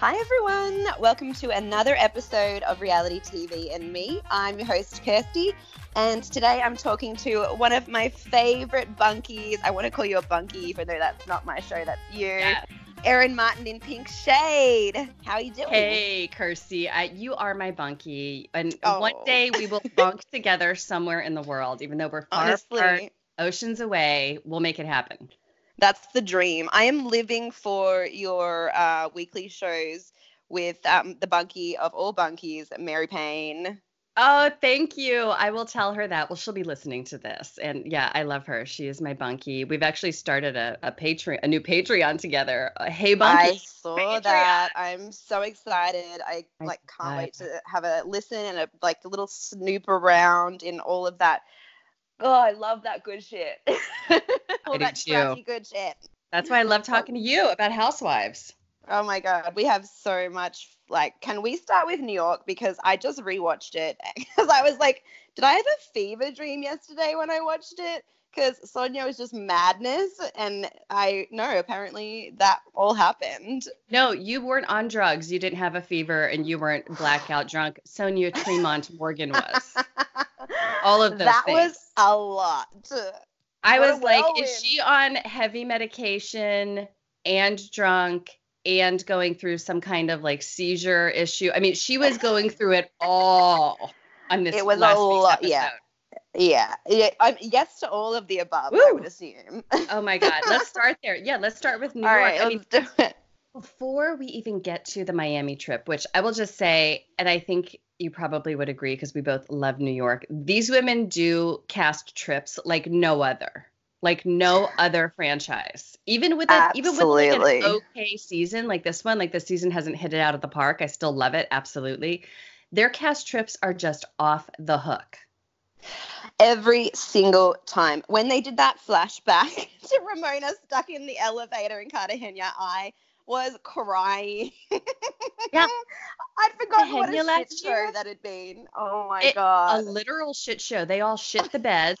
Hi, everyone. Welcome to another episode of Reality TV and Me. I'm your host, Kirsty, and today I'm talking to one of my favorite bunkies. I want to call you a bunkie, even though that's not my show, that's you. Yeah. Erin Martin in Pink Shade. How are you doing? Hey, Kirsty, I, you are my bunkie, and Oh. one day we will bunk together somewhere in the world, even though we're far Honestly, apart, oceans away. We'll make it happen. That's the dream. I am living for your uh, weekly shows with um, the bunkie of all bunkies, Mary Payne. Oh, thank you. I will tell her that. Well, she'll be listening to this, and yeah, I love her. She is my bunkie. We've actually started a, a Patreon, a new Patreon together. Uh, hey, I saw Patreon. that. I'm so excited. I I like can't wait to have a listen and a like a little snoop around in all of that. Oh, I love that good shit. all that too. trashy good shit. That's why I love talking to you about housewives. Oh my god, we have so much. Like, can we start with New York because I just rewatched it because I was like, did I have a fever dream yesterday when I watched it? Because Sonja was just madness, and I know apparently that all happened. No, you weren't on drugs. You didn't have a fever, and you weren't blackout drunk. Sonja Tremont Morgan was. All of those that things. was a lot. I What was like, is she on heavy medication and drunk and going through some kind of like seizure issue? I mean, she was going through it all on this It was a lot, yeah. Yeah, yeah. I'm, yes to all of the above. I would assume. Oh my God. Let's start there. Yeah, let's start with New all York. right, I mean, let's do it. Before we even get to the Miami trip, which I will just say, and I think you probably would agree because we both love New York, these women do cast trips like no other. Like no other franchise. Even with a, even with like an okay season like this one, like this season hasn't hit it out of the park. I still love it, absolutely. Their cast trips are just off the hook. every single time. When they did that flashback to Ramona stuck in the elevator in Cartagena, I was crying. Yeah. I'd forgotten what a shit show year? that had been. Oh my It- A literal shit show. They all shit the beds.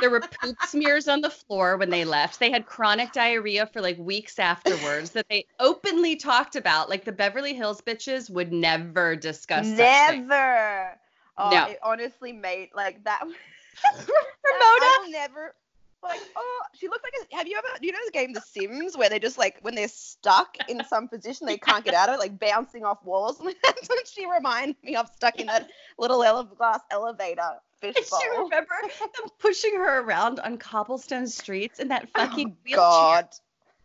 There were poop smears on the floor when they left. They had chronic diarrhea for like weeks afterwards that they openly talked about. Like the Beverly Hills bitches would never discuss. Never. Oh, No. it honestly made like that. Ramona. I will never. Like, oh, she looks like a. Have you ever? Do you know the game The Sims where they just like when they're stuck in some position they can't get out of it, like bouncing off walls. That's what she reminds me of, stuck in that little ele- glass elevator Do fishbowl. you remember them pushing her around on cobblestone streets in that oh, fucking oh, wheelchair? God.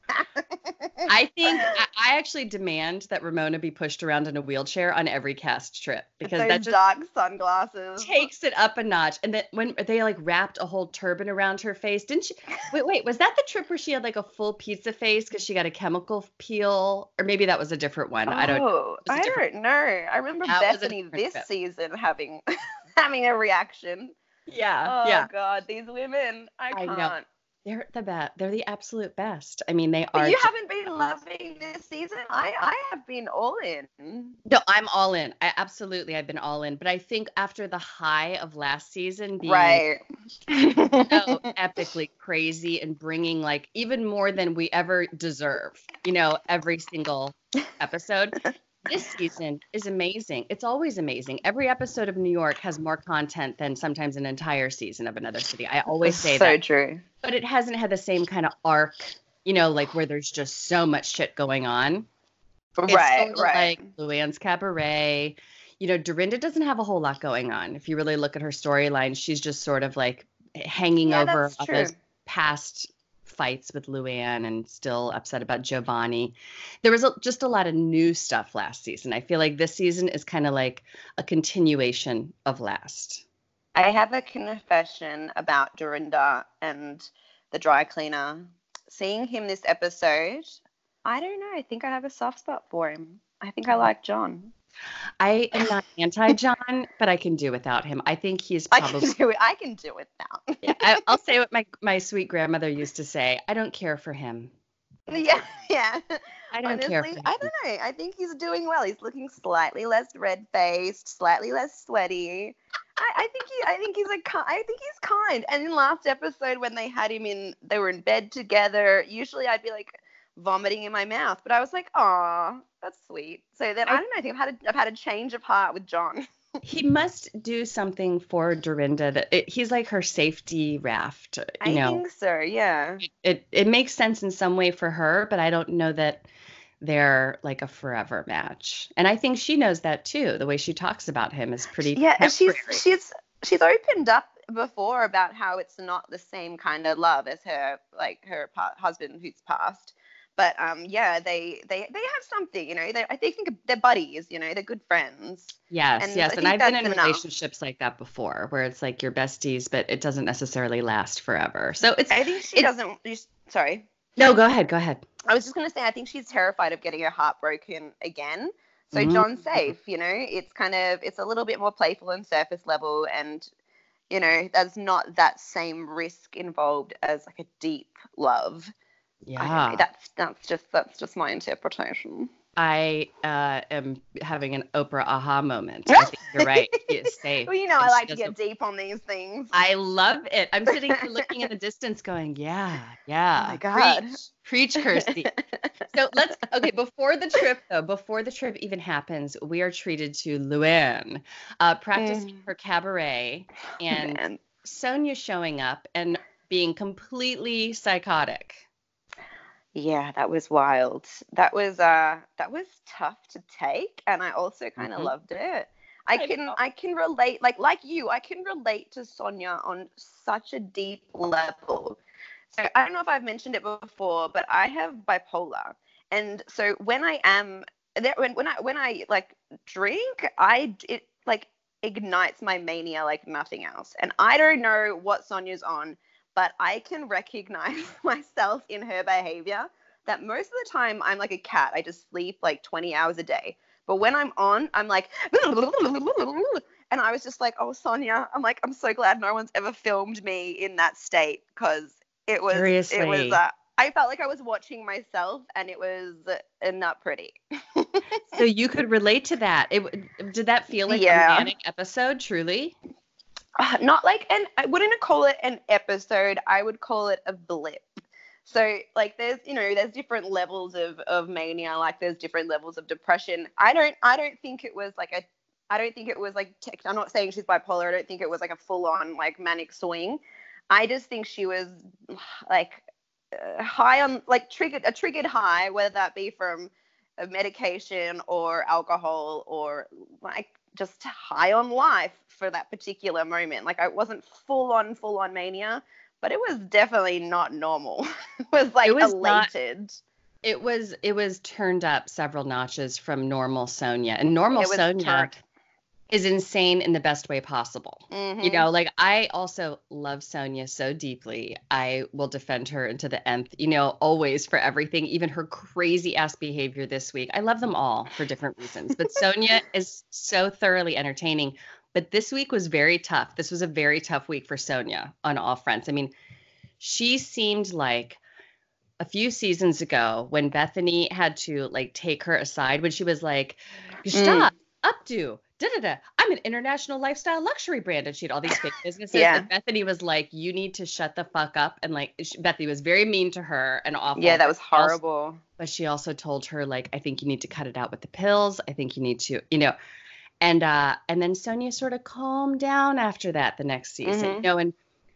I think I, I actually demand that Ramona be pushed around in a wheelchair on every cast trip because that just dark sunglasses. takes it up a notch. And then when they like wrapped a whole turban around her face, didn't she? Wait, wait, was that the trip where she had like a full pizza face because she got a chemical peel, or maybe that was a different one? I don't. know. Oh, I don't know. I remember Bethany this trip. season having having a reaction. Yeah, Oh yeah, God, these women, I I can't. know. They're the best. They're the absolute best. I mean, they But are. you haven't been loving this season. I I have been all in. no, I'm all in. I absolutely, I've been all in. But I think after the high of last season being Right. so epically crazy and bringing like even more than we ever deserve, you know, every single episode. This season is amazing. It's always amazing. Every episode of New York has more content than sometimes an entire season of another city. I always say so that. true. But it hasn't had the same kind of arc, you know, like where there's just so much shit going on. Right, of right. like Luann's Cabaret. You know, Dorinda doesn't have a whole lot going on. If you really look at her storyline, she's just sort of like hanging yeah, over those past fights with Luann and still upset about Giovanni. There was a, just a lot of new stuff last season. I feel like this season is kind of like a continuation of last. I have a confession about Dorinda and the dry cleaner. Seeing him this episode, I don't know. I think I have a soft spot for him. I think I like John. I am not anti John, but I can do without him. I think he's probably. I can do it. I can do it now. Yeah, I, I'll say what my my sweet grandmother used to say. I don't care for him. yeah, yeah. I don't Honestly, care for him. I don't know. I think he's doing well. He's looking slightly less red faced, slightly less sweaty. I, I think he. I think he's a. I think he's kind. And in last episode, when they had him in, they were in bed together. Usually, I'd be like, vomiting in my mouth. But I was like, oh, that's sweet. So then I, I don't know. I think I've had a, I've had a change of heart with John. he must do something for Dorinda that it, he's like her safety raft. You I know? think so. Yeah. It, it it makes sense in some way for her, but I don't know that they're like a forever match. And I think she knows that too. The way she talks about him is pretty. Yeah, and she's she's she's opened up before about how it's not the same kind of love as her like her pa- husband who's passed. But um, yeah, they they they have something, you know. They I think they're buddies, you know. They're good friends. Yes, and yes, and I've been in enough. relationships like that before, where it's like you're besties, but it doesn't necessarily last forever. So it's. I think she doesn't. Sorry. No, go ahead. Go ahead. I was just gonna say, I think she's terrified of getting her heart broken again. So mm-hmm. John's safe, you know. It's kind of it's a little bit more playful and surface level, and you know, there's not that same risk involved as like a deep love. Yeah, that's that's just that's just my interpretation. I uh, am having an Oprah aha moment. I think you're right. Safe. well, you know, I like to get deep on these things. I love it. I'm sitting here looking in the distance going, yeah, yeah. Oh my God. Preach, preach Kirsty. so let's, okay, before the trip, though, before the trip even happens, we are treated to Luann uh, practicing mm. her cabaret and Man. Sonja showing up and being completely psychotic. Yeah, that was wild. That was uh that was tough to take and I also kind of mm-hmm. loved it. I, I can know. I can relate like like you, I can relate to Sonja on such a deep level. So I don't know if I've mentioned it before, but I have bipolar. And so when I am there when when I when I like drink, I it like ignites my mania like nothing else. And I don't know what Sonja's on but I can recognize myself in her behavior that most of the time I'm like a cat. I just sleep like 20 hours a day. But when I'm on, I'm like, and I was just like, oh, Sonja, I'm like, I'm so glad no one's ever filmed me in that state because it was, Seriously. it was, uh, I felt like I was watching myself and it was uh, not pretty. so you could relate to that. It, did that feel like yeah. a manic episode, truly? Uh, not like an I wouldn't call it an episode. I would call it a blip. So like there's you know there's different levels of of mania. Like there's different levels of depression. I don't I don't think it was like a I don't think it was like I'm not saying she's bipolar. I don't think it was like a full on like manic swing. I just think she was like uh, high on like triggered a triggered high, whether that be from a medication or alcohol or like just high on life for that particular moment. Like I wasn't full on full on mania, but it was definitely not normal. it was like it was elated. Not, it was it was turned up several notches from normal Sonja. And normal Sonja is insane in the best way possible. Mm-hmm. You know, like I also love Sonja so deeply. I will defend her into the nth, you know, always for everything, even her crazy ass behavior this week. I love them all for different reasons, but Sonja is so thoroughly entertaining. But this week was very tough. This was a very tough week for Sonja on all fronts. I mean, she seemed like a few seasons ago when Bethany had to like take her aside when she was like, "Stop, mm. updo, da da da. I'm an international lifestyle luxury brand, and she had all these fake businesses. yeah. And Bethany was like, "You need to shut the fuck up." And like, she, Bethany was very mean to her and awful. Yeah, that was horrible. but she also told her like, "I think you need to cut it out with the pills. I think you need to, you know." And uh, and then Sonja sort of calmed down after that the next season, mm-hmm. you know, and.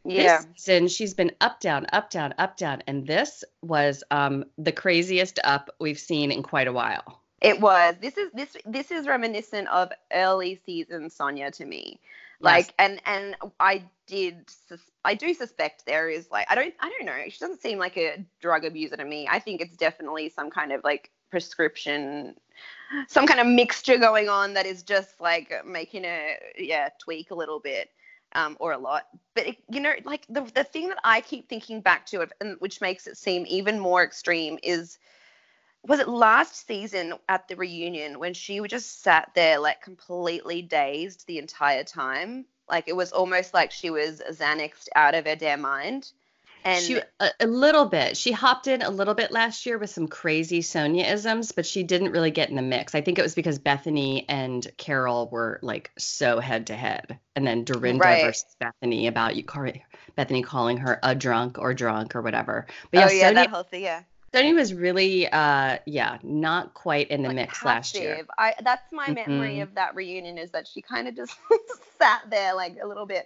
Yeah. This season, she's been up, down, up, down, up, down. And this was um, the craziest up we've seen in quite a while. It was. This is this this is reminiscent of early season Sonja to me. Like yes. and and I did sus- I do suspect there is like I don't I don't know. She doesn't seem like a drug abuser to me. I think it's definitely some kind of like prescription some kind of mixture going on that is just like making a yeah tweak a little bit um, or a lot but it, you know like the, the thing that i keep thinking back to it and which makes it seem even more extreme is was it last season at the reunion when she just sat there like completely dazed the entire time? Like it was almost like she was Xanaxed out of her damn mind. And she a, a, little bit. She hopped in a little bit last year with some crazy Sonja-isms, but she didn't really get in the mix. I think it was because Bethany and Carol were like so head to head, and then Dorinda right. versus Bethany about you, Bethany calling her a drunk or drunk or whatever. But yeah, oh yeah, that whole thing, yeah Sonja was really, uh, yeah, not quite in the like, mix last year. I that's my memory Mhm. of that reunion is that she kind of just sat there like a little bit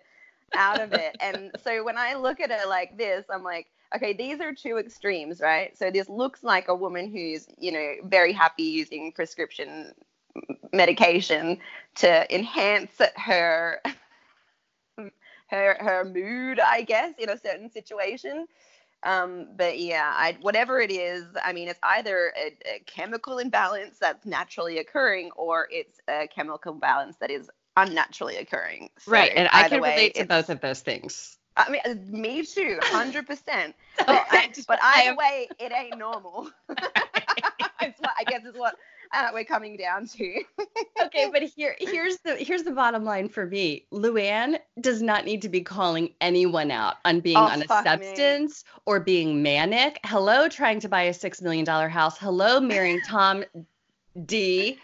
out of it. and so when I look at her like this, I'm like, okay, these are two extremes, right? So this looks like a woman who's, you know, very happy using prescription medication to enhance her her her mood, I guess, in a certain situation. Um, but yeah, I, whatever it is, I mean, it's either a, a chemical imbalance that's naturally occurring, or it's a chemical imbalance that is unnaturally occurring. So right. And I can way, relate to both of those things. I mean, uh, me too, hundred percent. But, I- but either way, it ain't normal. it's what, I guess is what uh, we're coming down to. okay, but here here's the here's the bottom line for me. Luann does not need to be calling anyone out on being Oh, on a fuck me. substance or being manic. Hello, trying to buy a six million dollar house. Hello, marrying Tom D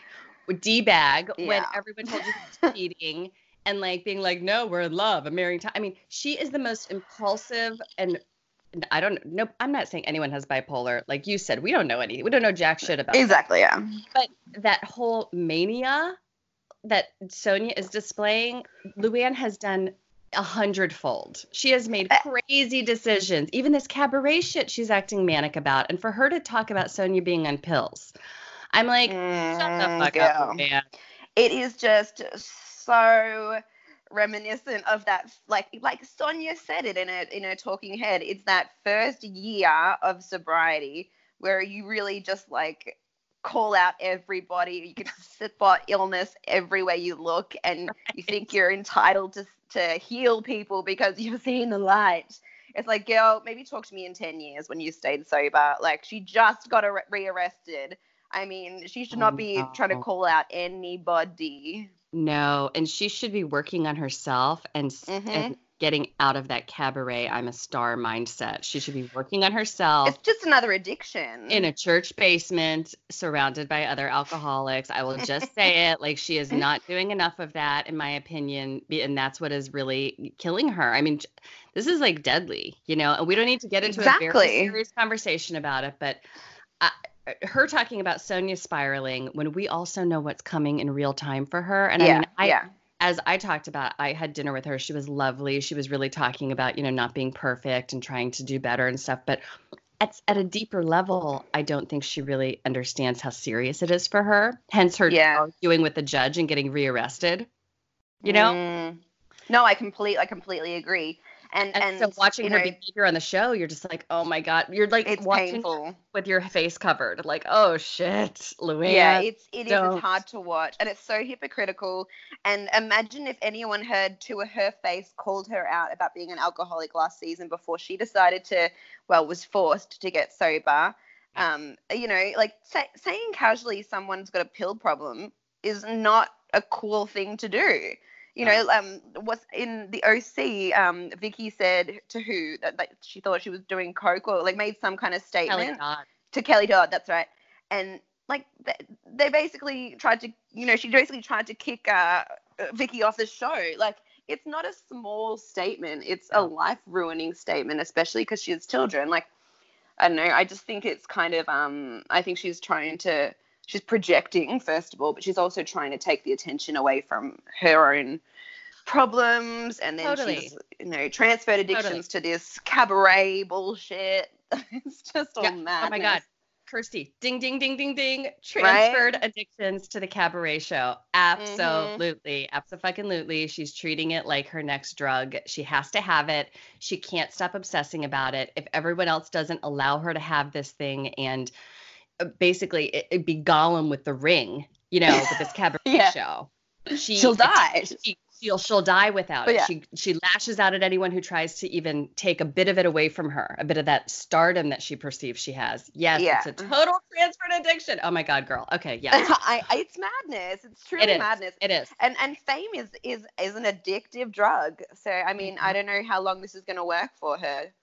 D bag when everyone told you cheating and like being like, no, we're in love. I'm marrying Tom. I mean, she is the most impulsive and I don't know. I'm not saying anyone has bipolar. Like you said, we don't know anything. We don't know jack shit about that exactly. Yeah. but that whole mania that Sonja is displaying, Luann has done a hundredfold. She has made Eh. crazy decisions. Even this cabaret shit she's acting manic about. And for her to talk about Sonja being on pills, I'm like, shut the Mm, fuck girl. up, man. it is just so reminiscent of that like like Sonja said it in a in her talking head it's that first year of sobriety where you really just like call out everybody. You can spot illness everywhere you look and you think you're entitled to to heal people because you've seen the light. It's like girl maybe talk to me in 10 years when you stayed sober. Like she just got ar- rearrested. I mean, she should not Oh, be trying to call out anybody. No, and she should be working on herself and, s Mhm. and getting out of that cabaret I'm a star mindset. She should be working on herself. It's just another addiction. in a church basement surrounded by other alcoholics. I will just say it like she is not doing enough of that, in my opinion. And that's what is really killing her. I mean, this is like deadly, you know, and we don't need to get into a very serious conversation about it, but. I, her talking about Sonja spiraling when we also know what's coming in real time for her. And yeah, I mean, I, yeah. as I talked about, I had dinner with her. She was lovely. She was really talking about, you know, not being perfect and trying to do better and stuff. But at, at a deeper level, I don't think she really understands how serious it is for her. Hence her Yeah. arguing with the judge and getting rearrested. You know? Mm. No, I complete I completely agree. And And, and, so watching her know, behavior on the show, you're just like, oh my God. You're like it's watching painful. with your face covered. Like, oh shit, Luann. Yeah, it's it is it's hard to watch and it's so hypocritical. And imagine if anyone had to her face called her out about being an alcoholic last season before she decided to well was forced to get sober. Um, you know, like say, saying casually someone's got a pill problem is not a cool thing to do. You know, um, was in the OC, um, Vicki said to who that, that she thought she was doing coke or like made some kind of statement Kelly to Kelly Dodd. That's right. And like they, they basically tried to, you know, she basically tried to kick uh, Vicki off the show. Like it's not a small statement; it's a life ruining statement, especially because she has children. Like I don't know. I just think it's kind of um. I think she's trying to. She's projecting first of all, but she's also trying to take the attention away from her own problems, and then Totally. she's you know transferred addictions to this cabaret bullshit. it's just all Yeah. madness. Oh my God. Kirsty, ding, ding, ding, ding, ding. Transferred addictions to the cabaret show. Absolutely. Mm-hmm. Absolutely. She's treating it like her next drug. She has to have it. She can't stop obsessing about it. If everyone else doesn't allow her to have this thing and basically it, it'd be Gollum with the ring, you know, with this cabaret Yeah. show. She, She'll die. She, she'll, she'll die without But it. yeah. She she lashes out at anyone who tries to even take a bit of it away from her, a bit of that stardom that she perceives she has. Yes, Yeah. it's a total transferred addiction. Oh my god, girl. Okay, yeah, I, I, it's madness. It's truly it madness. It is. And and fame is is is an addictive drug. So I mean, Mm-hmm. I don't know how long this is going to work for her.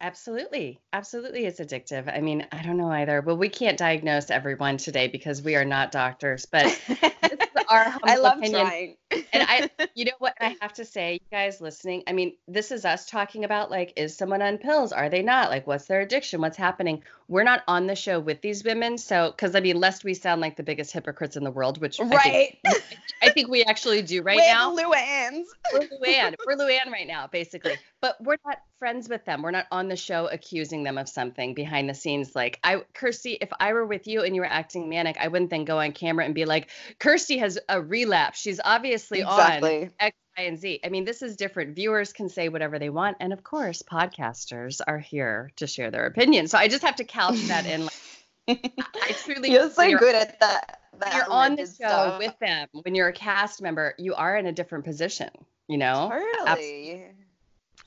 Absolutely. Absolutely it's addictive. I mean, I don't know either. Well, we can't diagnose everyone today because we are not doctors, but this is our humble I love opinion. trying. And I, you know what? I have to say, you guys listening, I mean, this is us talking about like, is someone on pills? Are they not? Like, what's their addiction? What's happening? We're not on the show with these women. So, because I mean, lest we sound like the biggest hypocrites in the world, which right. I think, I think we actually do right We're now. Luanns. We're Luann. We're Luann right now, basically. But we're not friends with them. We're not on the show accusing them of something behind the scenes. Like I, Kirsty, if I were with you and you were acting manic, I wouldn't then go on camera and be like, Kirsty has a relapse. She's obviously Exactly. on X, Y, and Z. I mean, this is different. Viewers can say whatever they want, and of course, podcasters are here to share their opinion. So I just have to couch that in. Like, I truly, You're so you're- good at that. that you're on the show stuff. with them, when you're a cast member, you are in a different position. You know. Totally.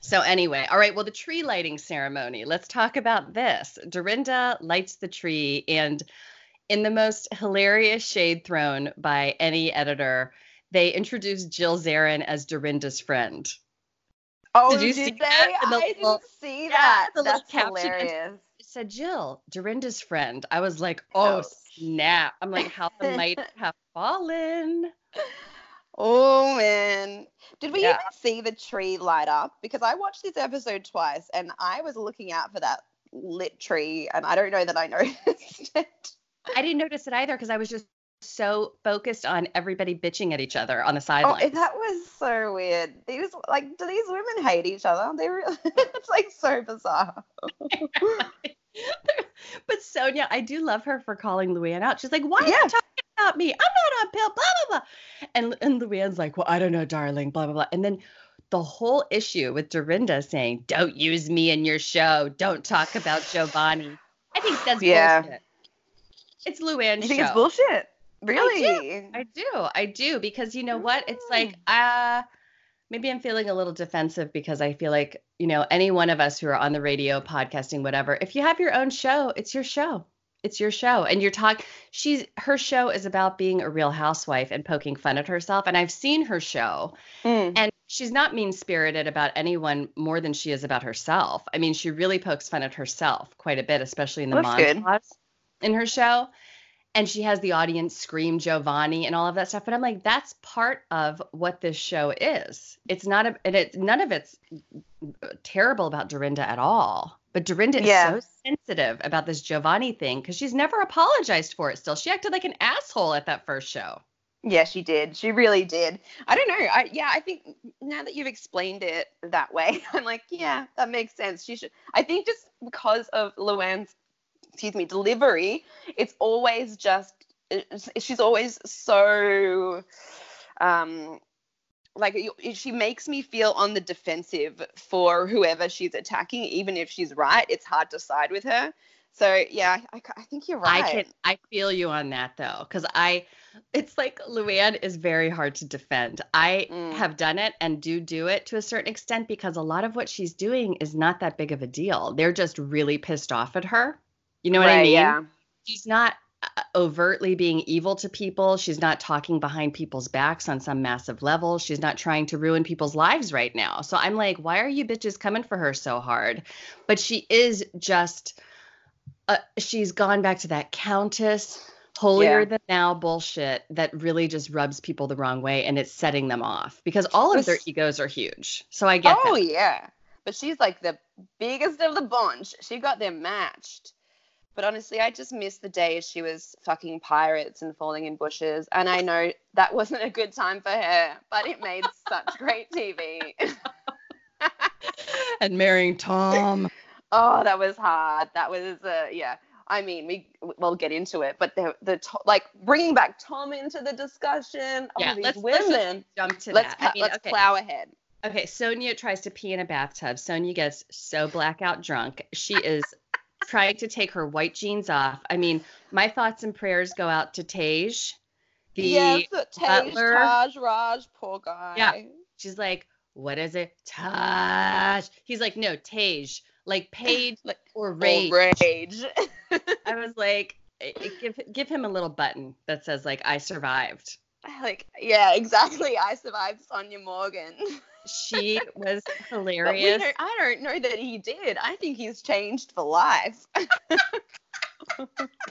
So anyway, all right. Well, the tree lighting ceremony. Let's talk about this. Dorinda lights the tree, and in the most hilarious shade thrown by any editor, they introduced Jill Zarin as Dorinda's friend. Oh, Did did, you see they? that the I little- didn't see that. the little That's hilarious. Said Jill, Dorinda's friend. I was like, oh Ouch. snap! I'm like, how the might have fallen. Oh man. Did we Yeah. even see the tree light up? Because I watched this episode twice and I was looking out for that lit tree and I don't know that I noticed it. I didn't notice it either because I was just so focused on everybody bitching at each other on the Oh, sideline. that was so weird. These like do these women hate each other? They really it's like so bizarre. but Sonja, I do love her for calling Luann out. She's like, "Why are you talking about me? I'm not on pill." Blah blah blah. And and Luann's like, "Well, I don't know, darling." Blah blah blah. And then the whole issue with Dorinda saying, "Don't use me in your show. Don't talk about Giovanni." I think that's Yeah. bullshit. It's Luann's You think show. it's bullshit? Really? I do. I do because you know what? It's Mm. like uh maybe I'm feeling a little defensive because I feel like, you know, any one of us who are on the radio, podcasting, whatever, if you have your own show, it's your show. It's your show. And you're talking she's her show is about being a real housewife and poking fun at herself. And I've seen her show Mm. and she's not mean spirited about anyone more than she is about herself. I mean, she really pokes fun at herself quite a bit, especially in the That's good. in her show. And she has the audience scream Giovanni and all of that stuff. But I'm like, that's part of what this show is. It's not a, and it none of it's terrible about Dorinda at all. But Dorinda Yeah. is so sensitive about this Giovanni thing because she's never apologized for it still. She acted like an asshole at that first show. Yeah, she did. She really did. I don't know. I yeah, I think now that you've explained it that way, I'm like, yeah, that makes sense. She should. I think just because of Luann's, excuse me, delivery, it's always just it's- she's always so, um, like she makes me feel on the defensive for whoever she's attacking, even if she's right. It's hard to side with her. So yeah, I, I think you're right. I can I feel you on that though, because I it's like Luann is very hard to defend. I Mm. have done it and do do it to a certain extent because a lot of what she's doing is not that big of a deal. They're just really pissed off at her. You know what I mean? Yeah. She's not uh, overtly being evil to people. She's not talking behind people's backs on some massive level. She's not trying to ruin people's lives right now. So I'm like, why are you bitches coming for her so hard? But she is just uh, she's gone back to that countess holier Yeah. than thou bullshit that really just rubs people the wrong way and it's setting them off because all of their egos are huge. So I get oh that. yeah, but she's like the biggest of the bunch. She got them matched. But honestly, I just miss the days she was fucking pirates and falling in bushes. And I know that wasn't a good time for her, but it made such great TV. And marrying Tom. oh, that was hard. That was uh, yeah. I mean, we we'll get into it, but the the to- like bringing back Tom into the discussion. Yeah, these let's- let's women. Jump to Let's that. pa- I mean, let's okay. plow ahead. Okay, Sonja tries to pee in a bathtub. Sonja gets so blackout drunk. She is trying to take her white jeans off. I mean, my thoughts and prayers go out to Tej. The yes, Tej, butler- Taj, Raj, poor guy. Yeah. she's like, "What is it, Taj?" He's like, "No, Tej, like paid Like, or Or rage." rage. I was like, "Give give him a little button that says like I survived." like, yeah, exactly. I survived Sonja Morgan. She was But hilarious. don't, I don't know that he did. I think he's changed for life.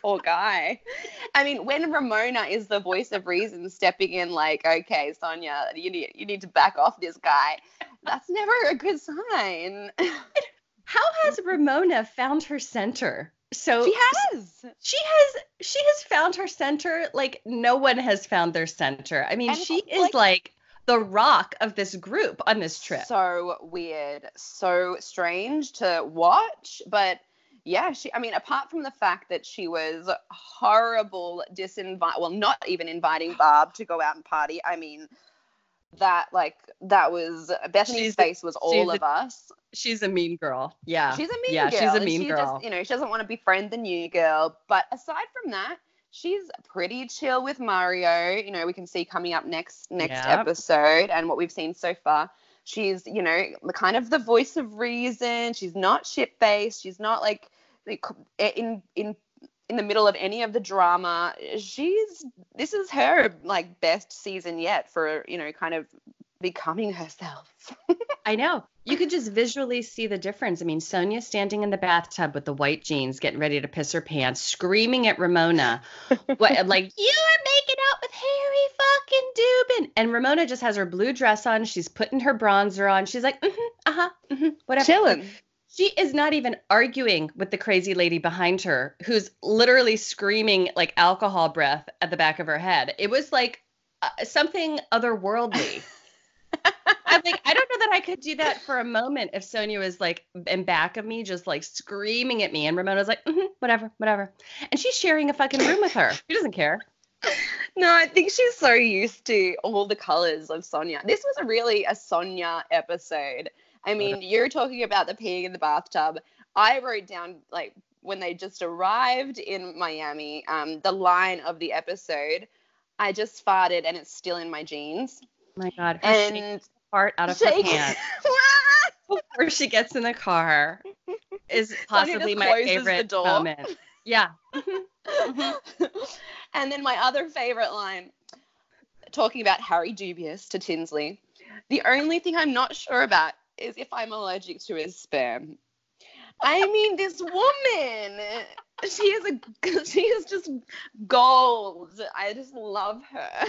Poor guy. I mean, when Ramona is the voice of reason stepping in, like, okay, Sonja, you need you need to back off this guy. That's never a good sign. How has Ramona found her center? So she has. She has she has found her center like no one has found their center. I mean, And, she like- is like the rock of this group on this trip. So weird, so strange to watch, but yeah, she I mean, apart from the fact that she was horrible disinvite well, not even inviting Barb to go out and party. I mean, that like that was Bethany's She's- face was all of us. she's a mean girl. Yeah. She's a mean yeah, girl. she's a mean she girl. Just, you know, she doesn't want to befriend the new girl. But aside from that, she's pretty chill with Mario. You know, we can see coming up next next Yep. episode and what we've seen so far. She's, you know, the kind of the voice of reason. She's not shit faced. She's not like like, eh, in in in the middle of any of the drama. She's this is her like best season yet for you know kind of becoming herself. I know. You could just visually see the difference. I mean, Sonja standing in the bathtub with the white jeans, getting ready to piss her pants, screaming at Ramona, what, like, you are making out with Harry fucking Dubin. And Ramona just has her blue dress on. She's putting her bronzer on. She's like, mm-hmm, uh-huh, mm-hmm, whatever. Chilling. She is not even arguing with the crazy lady behind her who's literally screaming like alcohol breath at the back of her head. It was like uh, something otherworldly. I'm like, I don't know that I could do that for a moment if Sonja was like in back of me, just like screaming at me, and Ramona's like, mm whatever, whatever, and she's sharing a fucking room with her. She doesn't care. No, I think she's so used to all the colors of Sonja. This was a really a Sonja episode. I mean, you're talking about the peeing in the bathtub. I wrote down like when they just arrived in Miami, um, the line of the episode. I just farted and it's still in my jeans. My God, her And part out of her pants before she gets in the car is possibly my favorite moment. Yeah. And then my other favorite line, talking about Harry Dubin to Tinsley. The only thing I'm not sure about is if I'm allergic to his sperm. I mean, this woman, she is a, she is just gold. I just love her.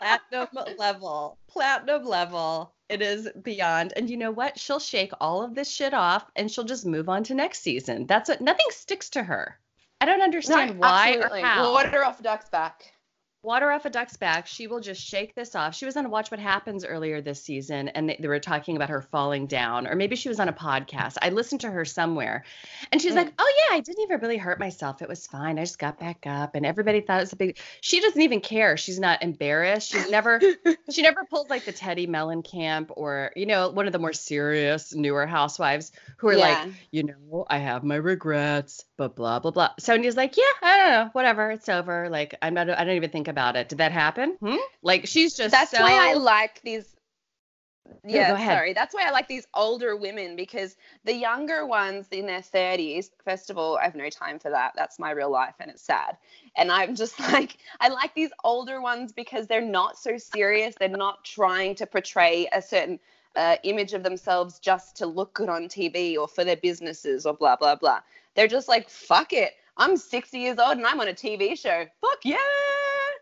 Platinum level. Platinum level. It is beyond. And you know what? She'll shake all of this shit off and she'll just move on to next season. That's what nothing sticks to her. I don't understand why absolutely. or how Water off duck's back. Water off a duck's back she will just shake this off. She was on watch what happens earlier this season and they, they were talking about her falling down or maybe she was on a podcast. I listened to her somewhere and she's Mm. like oh yeah i didn't even really hurt myself. It was fine. I just got back up and everybody thought it was a big she doesn't even care. She's not embarrassed. She's never she never pulled like the Teddi Mellencamp or you know one of the more serious newer housewives who are Yeah. like you know I have my regrets but blah blah blah. Sonja's like yeah I don't know. Whatever. It's over. Like I'm not I don't even think about it. Did that happen? Hmm? Like she's just That's so why I like these. Yeah, Yeah, go ahead. sorry. That's why I like these older women because the younger ones in their 30s, first of all, I have no time for that. That's my real life and it's sad. And I'm just like, I like these older ones because they're not so serious. They're not trying to portray a certain uh, image of themselves just to look good on TV or for their businesses or blah, blah, blah. They're just like, fuck it. I'm 60 years old and I'm on a TV show. Fuck yeah.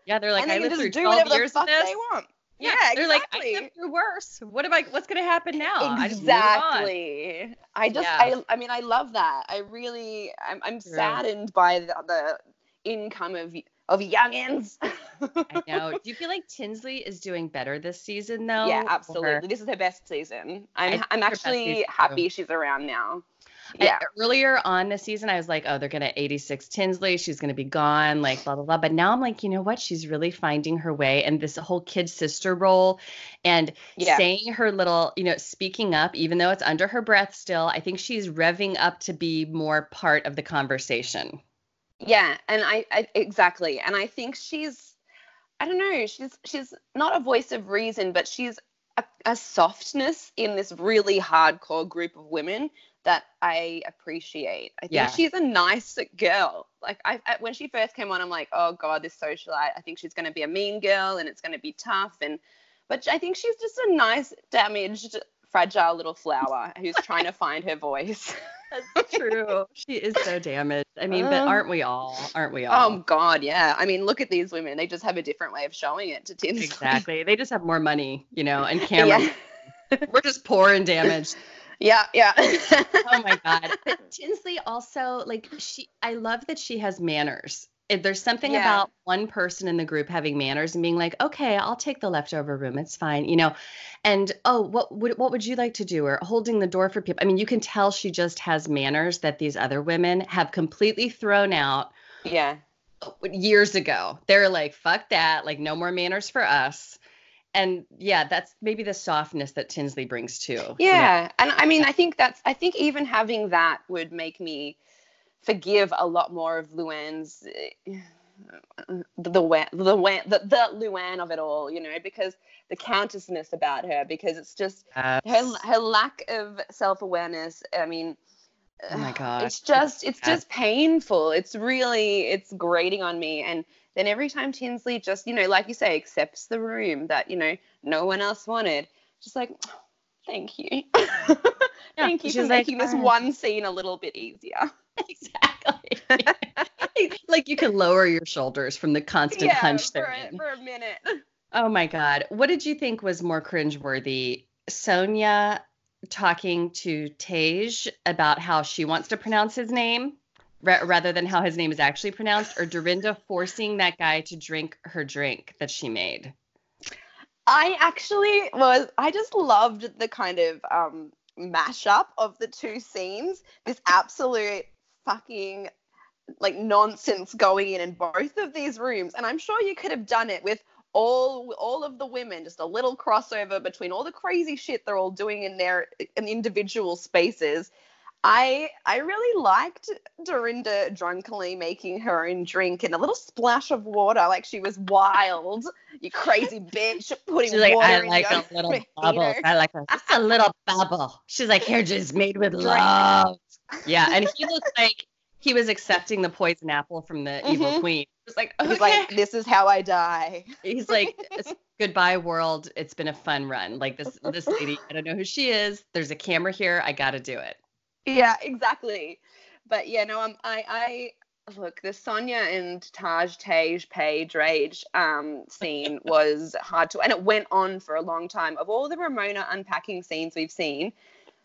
Yeah they're like and I lived through do 12 whatever the years this. they want. Yeah, Yeah, they're like I lived through worse. What am I? What's gonna happen now? I just. Exactly. I just, Yeah. I, I mean, I love that. I really, I'm, I'm saddened by the, the income of of youngins. I know. Do you feel like Tinsley is doing better this season though? yeah, Or- absolutely. This is her best season. I'm, I'm actually season, too. happy she's around now. I- Yeah. earlier on this season, I was like, oh, they're going to 86 Tinsley. She's going to be gone, like, blah, blah, blah. But now I'm like, you know what? She's really finding her way. And this whole kid sister role and Yeah. saying her little, you know, speaking up, even though it's under her breath still, I think she's revving up to be more part of the conversation. Yeah, and I, I exactly, and I think she's, I don't know, she's she's not a voice of reason, but she's a, a softness in this really hardcore group of women that I appreciate. I think Yeah. she's a nice girl. Like I, when she first came on, I'm like, oh god, this socialite. I think she's going to be a mean girl, and it's going to be tough, and but I think she's just a nice, damaged, fragile little flower who's trying to find her voice. That's true. She is so damaged. I mean, but Um, aren't we all? Aren't we all? Oh God, yeah. I mean, look at these women. They just have a different way of showing it to Tinsley. exactly. They just have more money, you know, and cameras. Yeah. We're just poor and damaged. Yeah, yeah. oh my god. But tinsley also like she i love that she has manners. There's something Yeah. about one person in the group having manners and being like okay i'll take the leftover room. It's fine you know? And oh what would what would you like to do? Or holding the door for people i mean you can tell she just has manners that these other women have completely thrown out Yeah. years ago. They're like fuck that. Like no more manners for us and yeah that's maybe the softness that tinsley brings too you know? Yeah. And I mean, I think that's, I think even having that would make me forgive a lot more of Luann's, uh, the, the, the, the, the Luann of it all, you know, because the countessness about her, because it's just her, her lack of self awareness. I mean, Oh my god it's just it's bad. just painful it's really it's grating on me and then every time tinsley just you know like you say accepts the room that you know no one else wanted just like oh, thank you thank you for like, making this "Fine." one scene a little bit easier exactly. like you can lower your shoulders from the constant hunch for, a, for a minute Oh my God. What did you think was more cringeworthy? Sonja talking to Tej about how she wants to pronounce his name ra- rather than how his name is actually pronounced, or Dorinda forcing that guy to drink her drink that she made? I actually was I just loved the kind of um mashup of the two scenes. This absolute fucking like nonsense going in in both of these rooms and I'm sure you could have done it with all all of the women just a little crossover between all the crazy shit they're all doing in their in individual spaces. I I really liked Dorinda drunkenly making her own drink in a little splash of water like she was wild you crazy bitch, putting She's like, water I in like your a little container." bubble. I like a, just a little bubble. She's like, here, just made with love. Yeah, and he looked like he was accepting the poison apple from the evil Mhm. queen. He was like, okay. He's like, this is how I die. he's like, goodbye world. It's been a fun run. Like this, this lady, I don't know who she is. There's a camera here. I got to do it. Yeah, exactly. But yeah, no, um, I, I look the Sonja and Taj Tej Page Rage um scene was hard to, and it went on for a long time. Of all the Ramona unpacking scenes we've seen,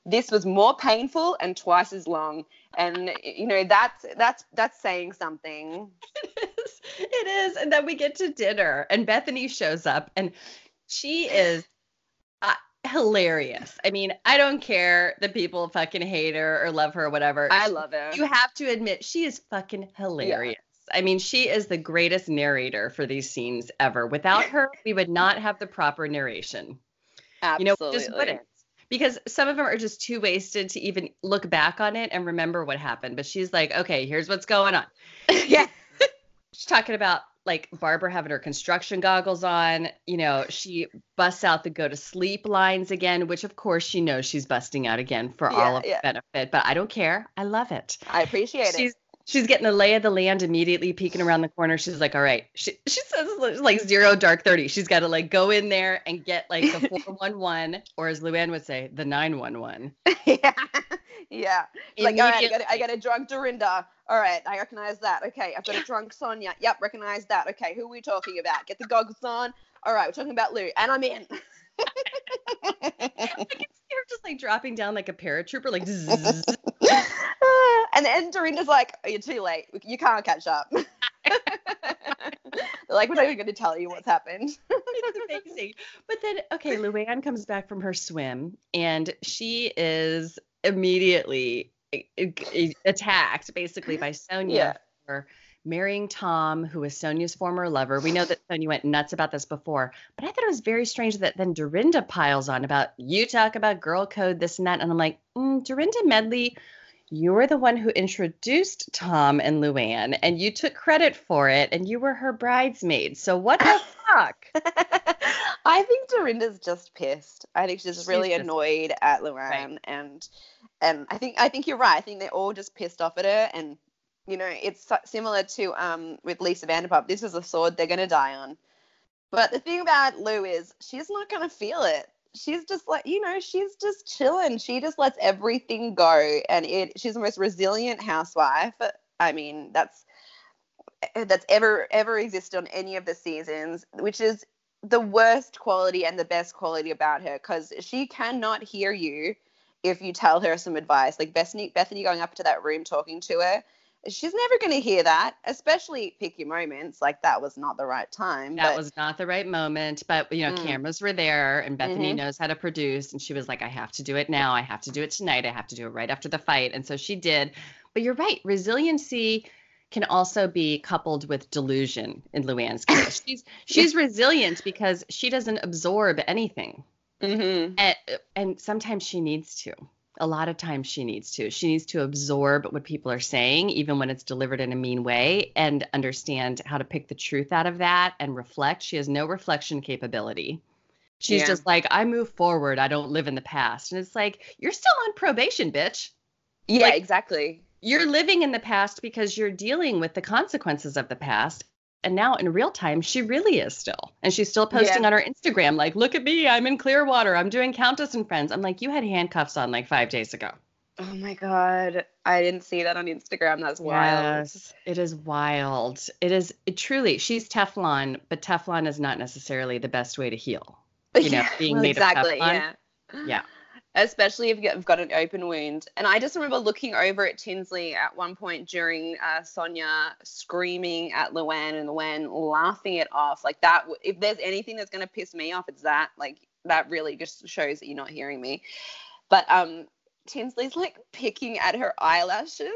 this was more painful and twice as long. And you know that's that's that's saying something. It is. It is. And then we get to dinner, and Bethany shows up, and she is hilarious. I mean, I don't care that people fucking hate her or love her or whatever. I love her. You have to admit, she is fucking hilarious. Yeah. I mean, she is the greatest narrator for these scenes ever. Without her, we would not have the proper narration. Absolutely. You know, just wouldn't. Because some of them are just too wasted to even look back on it and remember what happened. But she's like, okay, here's what's going on. yeah. She's talking about like Barbara having her construction goggles on. You know, she busts out the go to sleep lines again, which of course she knows she's busting out again for all of yeah. the benefit. But I don't care. I love it. I appreciate it. She's getting the lay of the land immediately, peeking around the corner. She's like, all right. She she says like zero dark thirty. She's got to like go in there and get like the four one one, or as Luann would say, the nine one one. yeah. Yeah. Like, all right, I got, a, I got a drunk Dorinda. All right, I recognize that. Okay, I've got a drunk Sonja. Yep, recognize that. Okay, who are we talking about? Get the goggles on. All right, we're talking about Lou, and I'm in. I can her just like dropping down like a paratrooper, like. Ah, and then Dorinda's like, oh, "You're too late. You can't catch up." Like, "We're not even going to tell you what's happened." it's amazing. But then, okay, Luann comes back from her swim and she is immediately a- a- attacked basically by Sonja Yeah. for marrying Tom, who is Sonja's former lover. We know that Sonja went nuts about this before, but I thought it was very strange that then Dorinda piles on about you talk about girl code, this and that. And I'm like, mm, Dorinda Medley. You're the one who introduced Tom and Luann, and you took credit for it, and you were her bridesmaid. So what the fuck? I think Dorinda's just pissed. I think she's She's really just- annoyed at Luann, and and I think I think you're right. I think they're all just pissed off at her, and you know it's similar to um with Lisa Vanderpump. This is a sword they're gonna die on. But the thing about Lou is she's not gonna feel it. she's just like you know she's just chilling she just lets everything go and it she's the most resilient housewife i mean that's that's ever ever existed on any of the seasons which is the worst quality and the best quality about her because she cannot hear you if you tell her some advice like bethany bethany going up to that room talking to her she's never going to hear that, especially pick your moments. Like that was not the right time. That but... was not the right moment. But, you know, mm. cameras were there and Bethany mm-hmm. knows how to produce. And she was like, I have to do it now. I have to do it tonight. I have to do it right after the fight. And so she did. But you're right. Resiliency can also be coupled with delusion in Luann's case. she's she's resilient because she doesn't absorb anything. Mm-hmm. And, and sometimes she needs to a lot of times she needs to. She needs to absorb what people are saying, even when it's delivered in a mean way, and understand how to pick the truth out of that and reflect. She has no reflection capability. She's yeah. just like, I move forward. I don't live in the past. And it's like, you're still on probation, bitch. Yeah, like, exactly. You're living in the past because you're dealing with the consequences of the past and now in real time she really is still. And she's still posting yeah. on her instagram like look at me i'm in clearwater i'm doing countess and friends. I'm like you had handcuffs on like five days ago. Oh my god. I didn't see that on instagram. That's wild. Yes, it is wild. It is it truly she's teflon but teflon is not necessarily the best way to heal. You know being well, made exactly, of teflon. yeah. Yeah especially if you've got an open wound. And I just remember looking over at Tinsley at one point during uh, Sonja screaming at Luann and Luann laughing it off. Like that, if there's anything that's going to piss me off, it's that. Like that really just shows that you're not hearing me. But um, Tinsley's like picking at her eyelashes.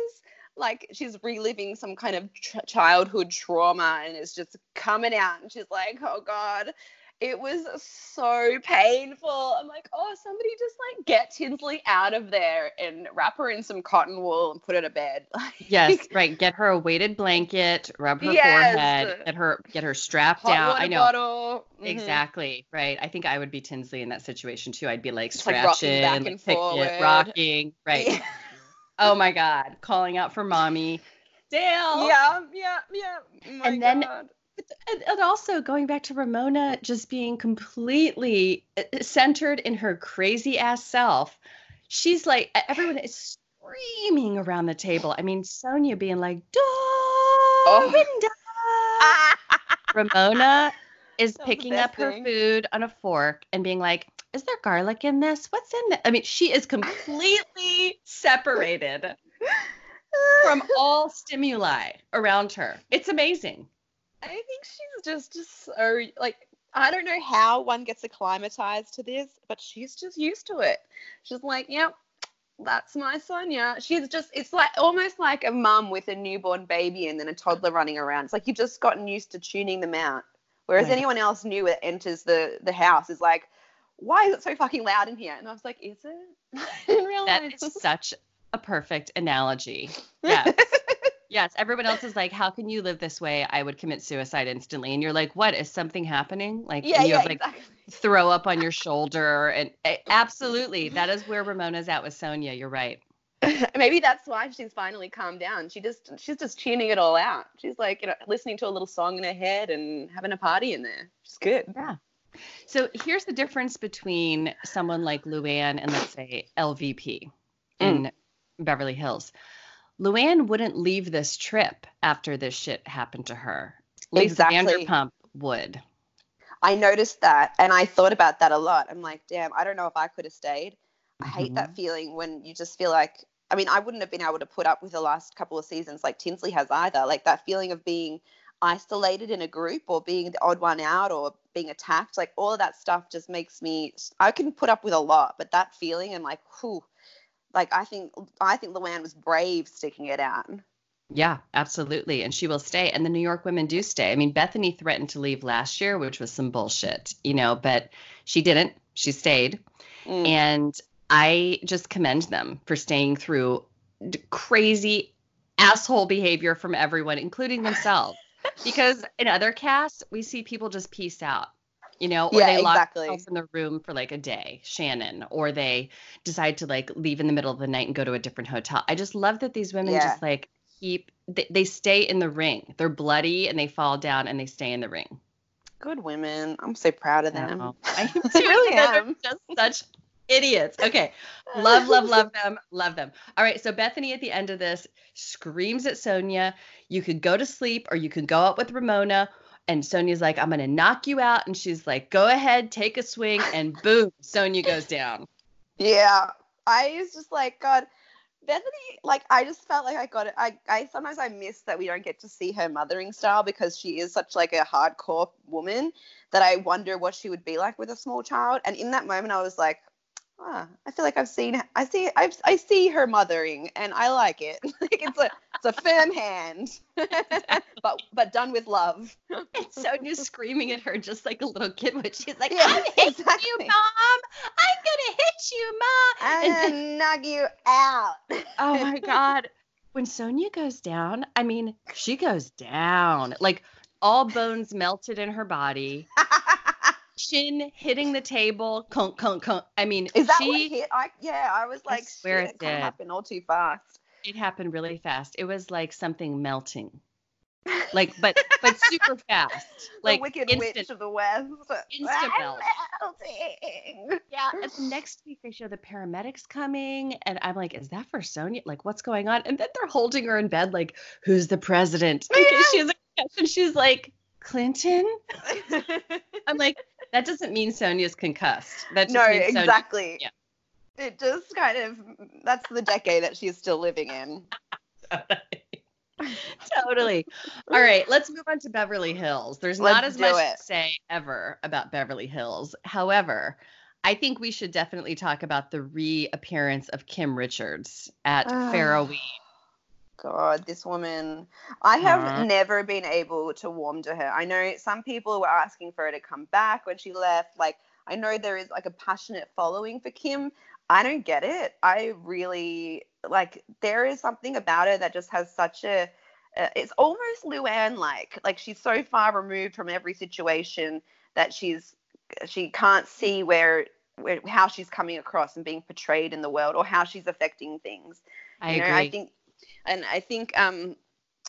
Like she's reliving some kind of childhood trauma and it's just coming out. And she's like, oh God, it was so painful. I'm like, oh, somebody just like get Tinsley out of there and wrap her in some cotton wool and put her to bed. yes, right. Get her a weighted blanket, rub her yes. forehead, get her get her strapped Hot down. I know. Bottle. Mm-hmm. Exactly. Right. I think I would be Tinsley in that situation too. I'd be like scratching, like rocking, like, it, rocking. Right. Yeah. oh my God. Calling out for mommy. Dale. Yeah, yeah, yeah. Oh and then God and also going back to Ramona just being completely uh, uh, centered in her crazy ass self. She's like everyone is screaming around the table. I mean, Sonja being like, Dorinda. Oh. Ramona is picking up her thing. food on a fork and being like, is there garlic in this? What's in it? I mean, she is completely separated from all stimuli around her. It's amazing. I think she's just, just so like I don't know how one gets acclimatized to this, but she's just used to it. She's like, yep, that's my Sonja. She's just, it's like almost like a mum with a newborn baby and then a toddler running around. It's like you've just gotten used to tuning them out. Whereas right. anyone else new that enters the the house is like, why is it so fucking loud in here? And I was like, is it? I didn't realize. That is such a perfect analogy. Yes. Yes, everyone else is like, "How can you live this way? I would commit suicide instantly." And you're like, "What is something happening?" Like, yeah, you yeah, have, like exactly. throw up on your shoulder, and uh, absolutely, that is where Ramona's at with Sonja. You're right. Maybe that's why she's finally calmed down. She just she's just tuning it all out. She's like, you know, listening to a little song in her head and having a party in there. She's good. Yeah. So here's the difference between someone like Luann and let's say LVP in mm. Beverly Hills. Luann wouldn't leave this trip after this shit happened to her. Lisa exactly. Vanderpump would. I noticed that and I thought about that a lot. I'm like, damn, I don't know if I could have stayed. I mm-hmm. hate that mm-hmm. feeling when you just feel like I mean, I wouldn't have been able to put up with the last couple of seasons like Tinsley has either. Like that feeling of being isolated in a group or being the odd one out or being attacked, like all of that stuff just makes me I can put up with a lot, but that feeling and like, whew, like I think I think Luann was brave sticking it out. Yeah, absolutely. And she will stay. And the New York women do stay. I mean, Bethany threatened to leave last year, which was some bullshit, you know, but she didn't. She stayed. Mm. And I just commend them for staying through crazy asshole behavior from everyone, including themselves. because in other casts, we see people just peace out you know, or yeah, they lock exactly. themselves in the room for like a day, Shannon, or they decide to like leave in the middle of the night and go to a different hotel. I just love that these women yeah. just like keep they, they stay in the ring. They're bloody and they fall down and they stay in the ring. Good women. I'm so proud of them. I am I too, really am. just such idiots. Okay. Love, love, love them. Love them. All right. So Bethany at the end of this screams at Sonja, you could go to sleep or you could go out with Ramona. And Sonja's like, I'm going to knock you out. And she's like, go ahead, take a swing. And boom, Sonja goes down. Yeah. I was just like, God, Bethany, like, I just felt like I got it. I, I sometimes I miss that we don't get to see her mothering style because she is such like a hardcore woman that I wonder what she would be like with a small child. And in that moment, I was like, ah, I feel like I've seen, I see, I've, I see her mothering, and I like it. like it's a, it's a firm hand, but but done with love. And Sonja's screaming at her just like a little kid when she's like, Yeah, I'm hitting exactly. you, Mom. I'm going to hit you, Mom. I'm And- and knock you out. Oh my god. When Sonja goes down, I mean, she goes down. Like all bones melted in her body. Chin hitting the table. Conk, conk, conk. I mean, Is that she what hit? I yeah, I was I like, swear shit, it it did. of happened all too fast. it happened really fast. It was like something melting. Like but but super fast. Like the Wicked instant. Witch of the West. Instant melt. melting. Yeah, and the next week they show the paramedics coming, and I'm like, is that for Sonja? Like, what's going on? And then they're holding her in bed, like, who's the president? Case she has a concussion. She's like, Clinton? I'm like, that doesn't mean Sonja's concussed. That just no, exactly. yeah. It just kind of that's the decade that she's still living in. totally. All right, let's move on to Beverly Hills. There's Let's not as much it. to say ever about Beverly Hills. However, I think we should definitely talk about the reappearance of Kim Richards at. Ah. Farrowweed. God, this woman. I have Uh-huh. never been able to warm to her. I know some people were asking for her to come back when she left. Like, I know there is like a passionate following for Kim. I don't get it. I really like there is something about her that just has such a uh, it's almost Luann like. Like she's so far removed from every situation that she's she can't see where, where how she's coming across and being portrayed in the world or how she's affecting things I you know, agree. I think, and I think, um,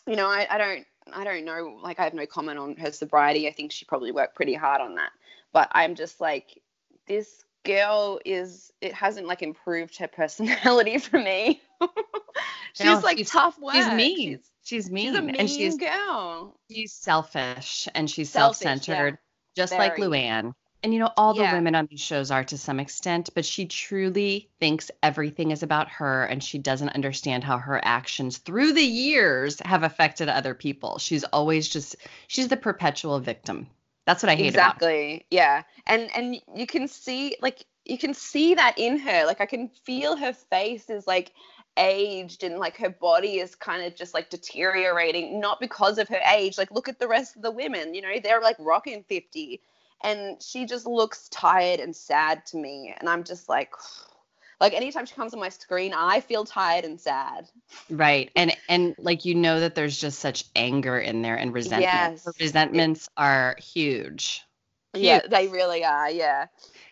you know, I, I don't, I don't know, like I have no comment on her sobriety. I think she probably worked pretty hard on that. But I'm just like, this girl is, it hasn't like improved her personality for me. she's No, like she's- tough work. she's mean. She's, She's mean, she's a mean and she's girl. she's selfish and she's Selfish, self-centered, yeah. just like Very. Luann. And you know, all the women on these shows are to some extent, but she truly thinks everything is about her and she doesn't understand how her actions through the years have affected other people. She's always just she's the perpetual victim. That's what I hate about her. exactly yeah and and you can see like you can see that in her like i can feel her face is like aged and like her body is kind of just like deteriorating not because of her age like look at the rest of the women you know they're like rocking 50 and she just looks tired and sad to me and i'm just like like anytime she comes on my screen i feel tired and sad Right. And and like you know that there's just such anger in there and resentment. Yes. Her resentments are huge. yeah they really are yeah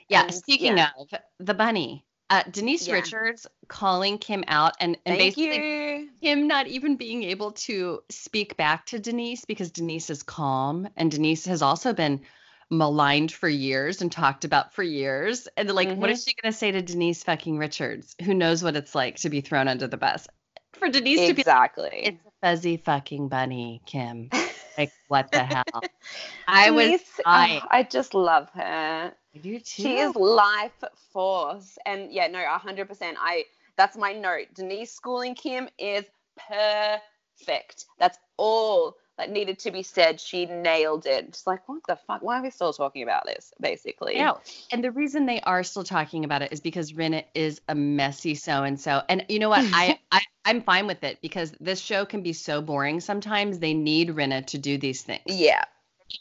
Yeah, And, speaking yeah. of the bunny, uh, Denise Yeah. Richards calling Kim out and, and thank basically you him not even being able to speak back to Denise because Denise is calm and Denise has also been maligned for years and talked about for years. And like, what Mhm. is she going to say to Denise fucking Richards, who knows what it's like to be thrown under the bus? For Denise to be like, exactly it's a fuzzy fucking bunny, Kim. Like, what the hell? I was Denise, oh. I just love her. I do too. She is life force, and yeah, no, hundred percent. I that's my note. Denise schooling Kim is perfect. That's all that needed to be said. She nailed it. It's like what the fuck? Why are we still talking about this? Basically, Yeah. And the reason they are still talking about it is because Rinna is a messy so and so. And you know what? I, I I'm fine with it because this show can be so boring sometimes. They need Rinna to do these things. yeah,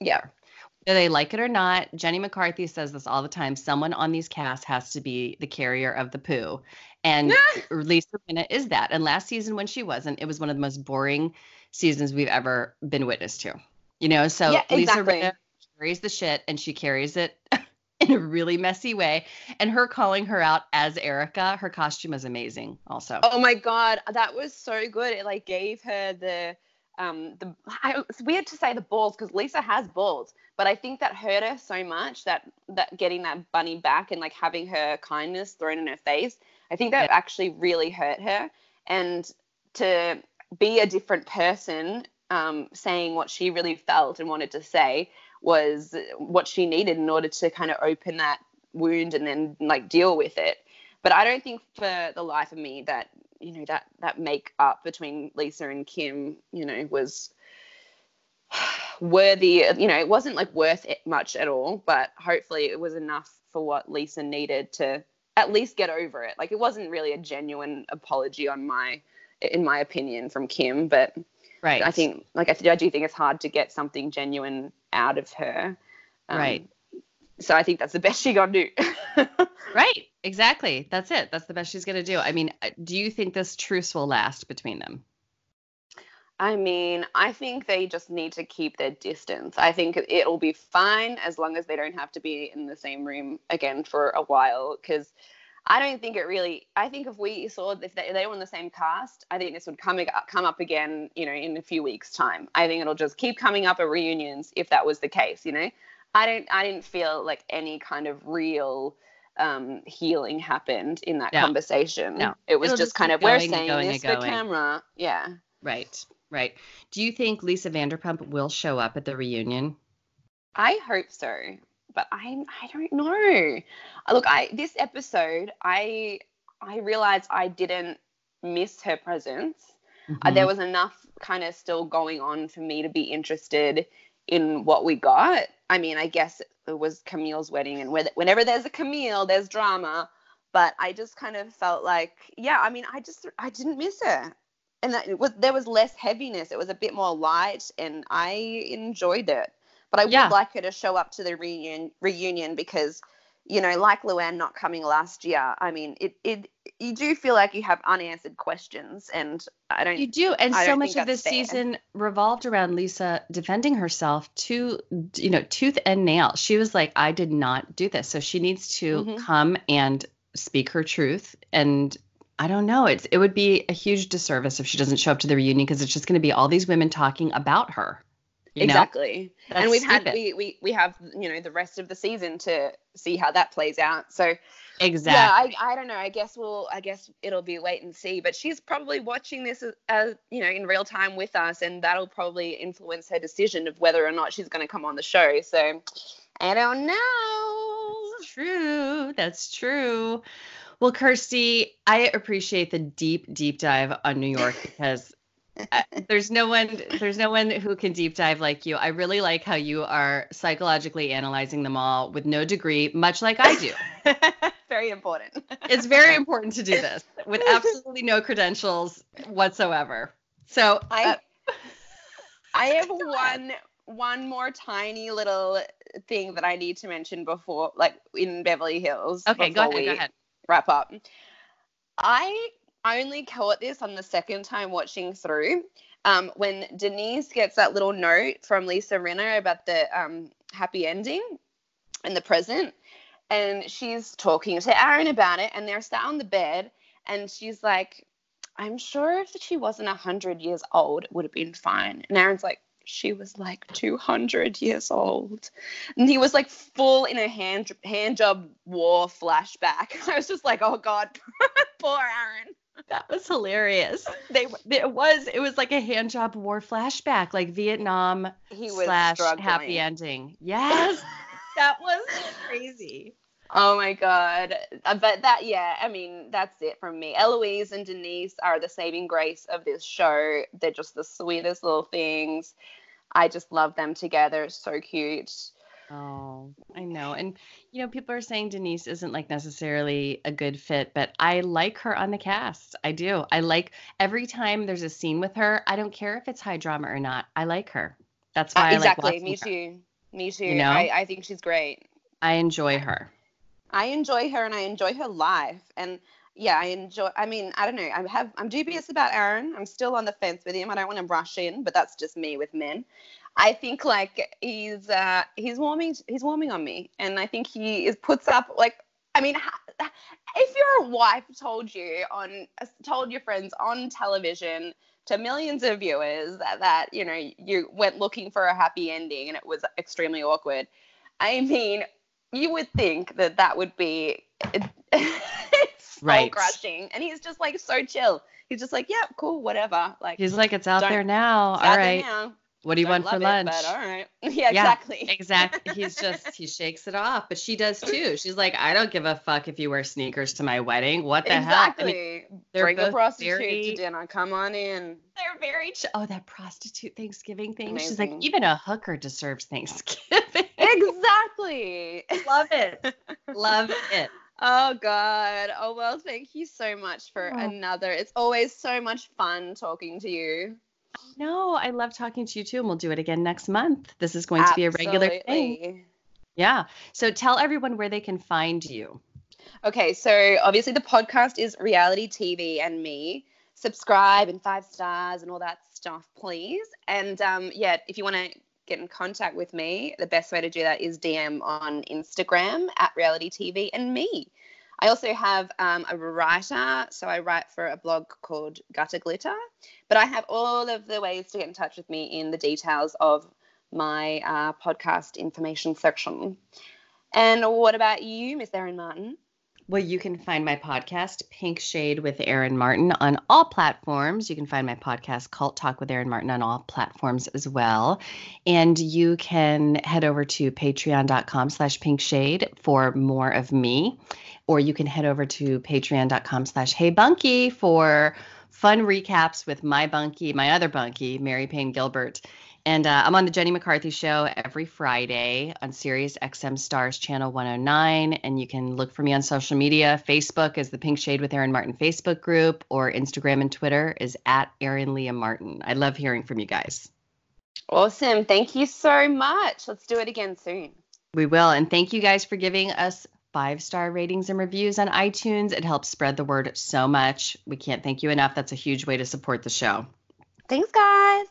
yeah, Whether they like it or not, Jenny McCarthy says this all the time. Someone on these casts has to be the carrier of the poo. And Lisa Rinna is that. And last season when she wasn't, it was one of the most boring seasons we've ever been witness to. You know, so Yeah, Lisa exactly. Rinna carries the shit and she carries it in a really messy way. And her calling her out as Erica, her costume is amazing also. Oh my god, that was so good. It like gave her the um, the I, it's weird to say the balls because Lisa has balls, but I think that hurt her so much that that getting that bunny back and like having her kindness thrown in her face, I think that Yeah. actually really hurt her. And to be a different person, um, saying what she really felt and wanted to say was what she needed in order to kind of open that wound and then like deal with it. But I don't think for the life of me that you know that that make up between Lisa and Kim, you know, was worthy. You know, it wasn't like worth it much at all, but hopefully it was enough for what Lisa needed to at least get over it. Like it wasn't really a genuine apology on my in my opinion from Kim, but Right. I think like I, I do think it's hard to get something genuine out of her. Um, Right. So I think that's the best she got to do. Right. Exactly. That's it. That's the best she's going to do. I mean, uh, do you think this truce will last between them? I mean, I think they just need to keep their distance. I think it'll be fine as long as they don't have to be in the same room again for a while. Because I don't think it really. I think if we saw if they, they were in the same cast, I think this would come come up again. You know, in a few weeks' time. I think it'll just keep coming up at reunions if that was the case. You know, I don't. I didn't feel like any kind of real um healing happened in that No. conversation No. it was It'll just kind of we're saying going this for camera yeah Right. Right. Do you think Lisa Vanderpump will show up at the reunion? I hope so, but I I don't know. Uh, Look, I this episode I I realized I didn't miss her presence. Uh, Mhm. there was enough kind of still going on for me to be interested in what we got. I mean, I guess it was Camille's wedding, and whenever there's a Camille, there's drama. But I just kind of felt like, yeah, I mean, I just I didn't miss her, and that it was there was less heaviness. It was a bit more light, and I enjoyed it. But I Yeah. would like her to show up to the reunion reunion because, you know, like Luann not coming last year. I mean, it it you do feel like you have unanswered questions, and I don't. You do, and I so much of this fair. season revolved around Lisa defending herself to, you know, tooth and nail. She was like, "I did not do this," so she needs to Mhm. come and speak her truth. And I don't know, it's it would be a huge disservice if she doesn't show up to the reunion because it's just going to be all these women talking about her. You know? exactly. That's and we've stupid. had we, we we have you know the rest of the season to see how that plays out. So exactly. yeah, I, I don't know. I guess we'll I guess it'll be wait and see. But she's probably watching this as, as you know in real time with us, and that'll probably influence her decision of whether or not she's going to come on the show. So I don't know. True. That's true. Well, Kirsty, I appreciate the deep, deep dive on New York because uh, there's no one, there's no one who can deep dive like you. I really like how you are psychologically analyzing them all with no degree, much like I do. Very important. It's very important to do this with absolutely no credentials whatsoever. So, uh, I I have one one more tiny little thing that I need to mention before, like in Beverly Hills. okay, go ahead. Go ahead. Wrap up. I only caught this on the second time watching through. Um, when Denise gets that little note from Lisa Rinna about the um, happy ending and the present, and she's talking to Aaron about it, and they're sat on the bed, and she's like, I'm sure if she wasn't 100 years old, it would have been fine. And Aaron's like, she was like 200 years old. And he was like full in a hand, hand job war flashback. I was just like, oh God, poor Aaron. That was hilarious. They, it was, it was like a hand job war flashback, like Vietnam He was slash struggling. happy ending. Yes, that was crazy. Oh my God. Uh, But that, yeah, I mean, that's it from me. Eloise and Denise are the saving grace of this show. They're just the sweetest little things. I just love them together. It's so cute. Oh, I know. And you know, people are saying Denise isn't like necessarily a good fit, but I like her on the cast. I do. I like every time there's a scene with her, I don't care if it's high drama or not. I like her. That's why Uh, I like exactly. watching Me her. too. Me too. You know? I, I think she's great. I enjoy her. I enjoy her and I enjoy her life. And yeah, I enjoy I mean, I don't know. I have I'm dubious about Aaron. I'm still on the fence with him. I don't want to rush in, but that's just me with men. I think like he's uh he's warming he's warming on me and I think he is puts up like I mean if your wife told you on told your friends on television to millions of viewers that, that you know you went looking for a happy ending and it was extremely awkward i mean you would think that that would be soul Right. crushing and he's just like so chill he's just like yeah cool whatever like He's like, it's out there now. All out there now. What do you want for it, lunch? but all right yeah exactly Exactly. He's just he shakes it off, but she does too. She's like, I don't give a fuck if you wear sneakers to my wedding. What the hell? exactly I mean, bring a prostitute very- to dinner come on in they're very. Ch- oh, that prostitute Thanksgiving thing. She's like, even a hooker deserves Thanksgiving. exactly Love it. Love it. Oh God. Oh well, thank you so much for Oh. another. It's always so much fun talking to you. No, I love talking to you too, and we'll do it again next month. This is going to be a regular thing. Yeah. So tell everyone where they can find you. Okay, so obviously the podcast is reality TV and me. Subscribe and five stars and all that stuff, please. And um, yeah, if you want to get in contact with me, the best way to do that is DM on Instagram at reality TV and me. I also have um, a writer, so I write for a blog called Gutter Glitter. But I have all of the ways to get in touch with me in the details of my uh, podcast information section. And what about you, Miss Erin Martin? Well, you can find my podcast, Pink Shade with Aaron Martin, on all platforms. You can find my podcast, Cult Talk with Aaron Martin, on all platforms as well. And you can head over to patreon.com slash pinkshade for more of me. Or you can head over to patreon.com slash heybunky for fun recaps with my bunkie, my other bunkie, Mary Payne Gilbert. And uh, I'm on the Jenny McCarthy show every Friday on Sirius XM Stars Channel 109. And you can look for me on social media. Facebook is the Pink Shade with Aaron Martin Facebook group, or Instagram and Twitter is at Aaron Leah Martin. I love hearing from you guys. Awesome. Thank you so much. Let's do it again soon. We will. And thank you guys for giving us five star ratings and reviews on iTunes. It helps spread the word so much. We can't thank you enough. That's a huge way to support the show. Thanks, guys.